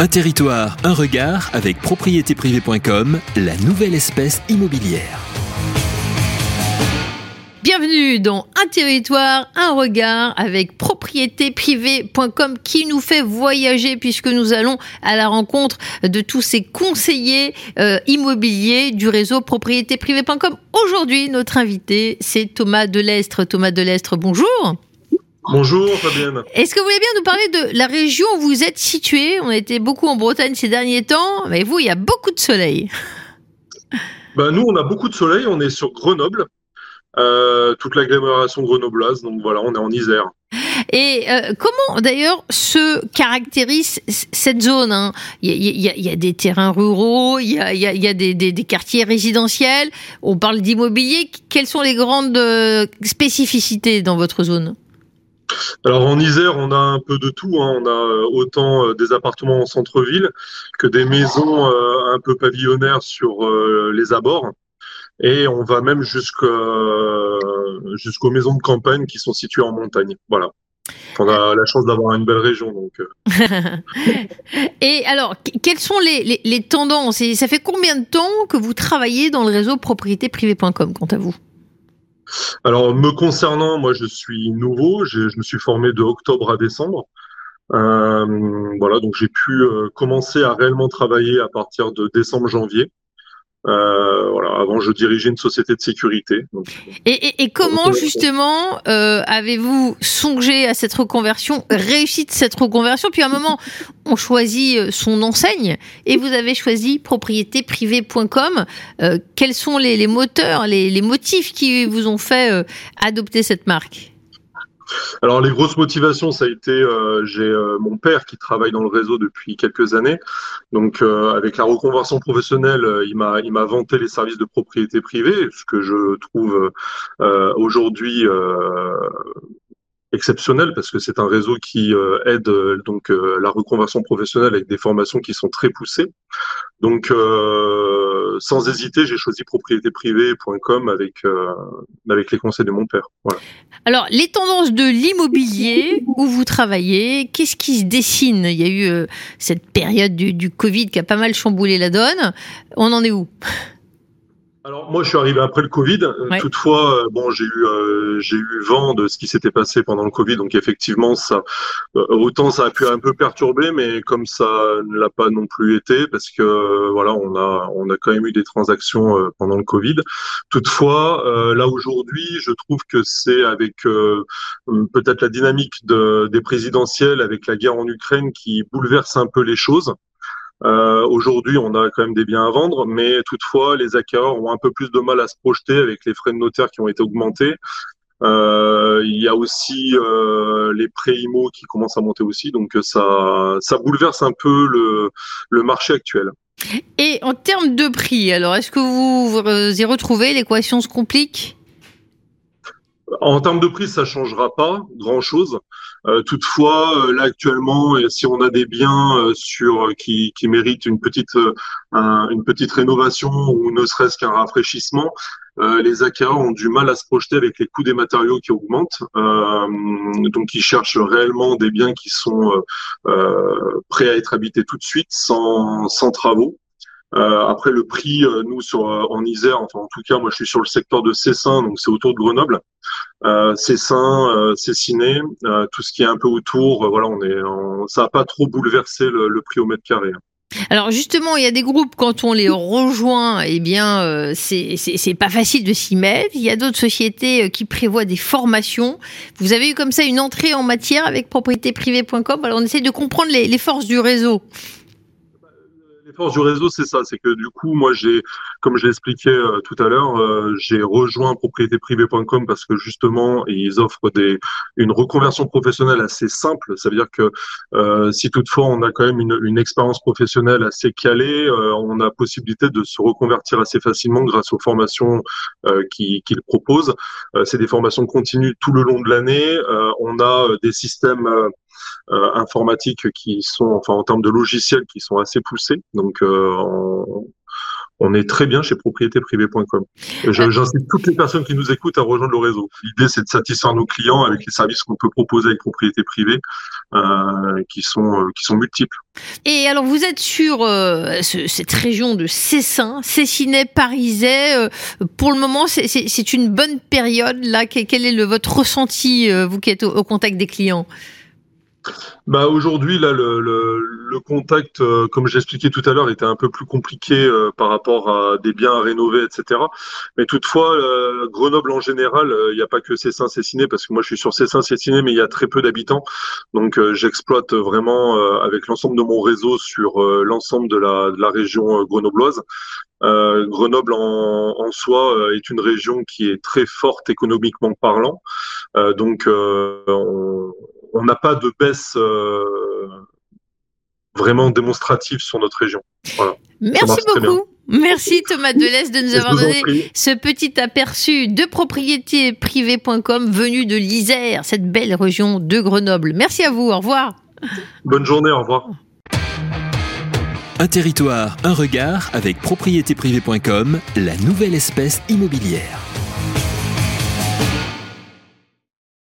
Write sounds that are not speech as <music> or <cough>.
Un territoire, un regard avec propriétéprivé.com, la nouvelle espèce immobilière. Bienvenue dans Un territoire, un regard avec propriétéprivé.com qui nous fait voyager puisque nous allons à la rencontre de tous ces conseillers euh, immobiliers du réseau propriétéprivé.com. Aujourd'hui, notre invité, c'est Thomas Delestre. Thomas Delestre, bonjour. Bonjour Fabienne. Est-ce que vous voulez bien nous parler de la région où vous êtes situé On a été beaucoup en Bretagne ces derniers temps, mais vous, il y a beaucoup de soleil. Ben, nous, on a beaucoup de soleil, on est sur Grenoble, euh, toute l'agglomération grenobloise, donc voilà, on est en Isère. Et euh, comment d'ailleurs se caractérise cette zone il, y a, des terrains ruraux, il y a, des, quartiers résidentiels, on parle d'immobilier. Quelles sont les grandes euh, spécificités dans votre zone? Alors en Isère, on a un peu de tout. Hein. On a euh, autant euh, des appartements en centre-ville que des maisons euh, un peu pavillonnaires sur les abords. Et on va même jusqu'aux maisons de campagne qui sont situées en montagne. Voilà. On a la chance d'avoir une belle région. <laughs> Et alors, quelles sont les, tendances? Et ça fait combien de temps que vous travaillez dans le réseau propriétéprivé.com, quant à vous? Alors, me concernant, moi, je suis nouveau. Je me suis formé de octobre à décembre. Euh, voilà, donc j'ai pu euh, commencer à réellement travailler à partir de décembre-janvier. Euh, voilà, avant, je dirigeais une société de sécurité. et, comment justement euh, avez-vous songé à cette reconversion, réussi cette reconversion? Puis à un moment, <laughs> on choisit euh, son enseigne et vous avez choisi propriétéprivé.com. quels sont les, moteurs, les, les, motifs qui vous ont fait adopter cette marque? Alors les grosses motivations, ça a été, euh, j'ai euh, mon père qui travaille dans le réseau depuis quelques années, donc euh, avec la reconversion professionnelle, il m'a il m'a vanté les services de propriété privée, ce que je trouve aujourd'hui exceptionnel parce que c'est un réseau qui aide donc la reconversion professionnelle avec des formations qui sont très poussées. Donc sans hésiter, j'ai choisi propriétéprivé.com avec avec les conseils de mon père. Voilà. Alors les tendances de l'immobilier <laughs> où vous travaillez, qu'est-ce qui se dessine? Il y a eu cette période du, du Covid qui a pas mal chamboulé la donne. On en est où? Alors moi je suis arrivé après le Covid. Euh, toutefois, euh, bon j'ai eu euh, j'ai eu vent de ce qui s'était passé pendant le Covid, donc effectivement ça autant ça a pu un peu perturber, mais comme ça ne l'a pas non plus été parce que voilà on a on a quand même eu des transactions pendant le Covid. Toutefois là aujourd'hui je trouve que c'est avec peut-être la dynamique de, des présidentielles avec la guerre en Ukraine qui bouleverse un peu les choses. Euh, Aujourd'hui, on a quand même des biens à vendre, mais toutefois, les acquéreurs ont un peu plus de mal à se projeter avec les frais de notaire qui ont été augmentés. Euh, il y a aussi euh, les prêts IMO qui commencent à monter aussi, donc ça, ça bouleverse un peu le, le marché actuel. Et en termes de prix, alors est-ce que vous y retrouvez L'équation se complique? En termes de prix, ça changera pas grand-chose. Euh, toutefois, euh, là actuellement, si on a des biens euh, sur qui, qui méritent une petite une petite rénovation ou ne serait-ce qu'un rafraîchissement, les acquéreurs ont du mal à se projeter avec les coûts des matériaux qui augmentent. donc, ils cherchent réellement des biens qui sont prêts à être habités tout de suite, sans, sans travaux. Euh, après le prix, euh, nous sur euh, en Isère, enfin en tout cas moi je suis sur le secteur de Cessin, donc c'est autour de Grenoble. Euh, Cessin, Cessiné, tout ce qui est un peu autour, voilà, on est, ça n'a pas trop bouleversé le, prix au mètre carré. Alors justement, il y a des groupes quand on les rejoint, eh bien euh, c'est pas facile de s'y mettre. Il y a d'autres sociétés qui prévoient des formations. Vous avez eu comme ça une entrée en matière avec propriétéprivé.com. Alors on essaie de comprendre les forces du réseau force du réseau, c'est ça. C'est que du coup, moi, j'ai, comme je l'expliquais euh, tout à l'heure, euh, j'ai rejoint propriétéprivé.com parce que justement, ils offrent des, une reconversion professionnelle assez simple. Ça veut dire que euh, si toutefois on a quand même une, une expérience professionnelle assez calée, on a possibilité de se reconvertir assez facilement grâce aux formations qu'ils proposent. c'est des formations continues tout le long de l'année. on a des systèmes euh, informatiques qui sont, enfin en termes de logiciels, qui sont assez poussés. Donc euh, on est très bien chez propriétéprivée.com. J'incite toutes les personnes qui nous écoutent à rejoindre le réseau. L'idée, c'est de satisfaire nos clients avec les services qu'on peut proposer avec propriété privée, euh, qui sont euh, qui sont multiples. Et alors, vous êtes sur euh, cette région de Cessin, Cessinet, Parisais. pour le moment, c'est une bonne période là. Quel est le, votre ressenti, vous qui êtes au contact des clients? Bah aujourd'hui là le, le, le contact, euh, comme j'expliquais tout à l'heure, était un peu plus compliqué euh, par rapport à des biens à rénover, etc. Mais toutefois, euh, Grenoble en général, il n'y a pas que Cessin, Cessiné, parce que moi je suis sur Cessin, Cessiné, mais il y a très peu d'habitants. Donc j'exploite vraiment avec l'ensemble de mon réseau sur l'ensemble de la, de la région grenobloise. Grenoble en, en soi est une région qui est très forte économiquement parlant. donc on, n'a pas de baisse euh, vraiment démonstrative sur notre région. Merci beaucoup. Merci Thomas Delès de nous avoir donné ce petit aperçu de propriétéprivée.com venu de l'Isère, cette belle région de Grenoble. Merci à vous, au revoir. Bonne journée, au revoir. Un territoire, un regard avec propriétéprivée.com, la nouvelle espèce immobilière.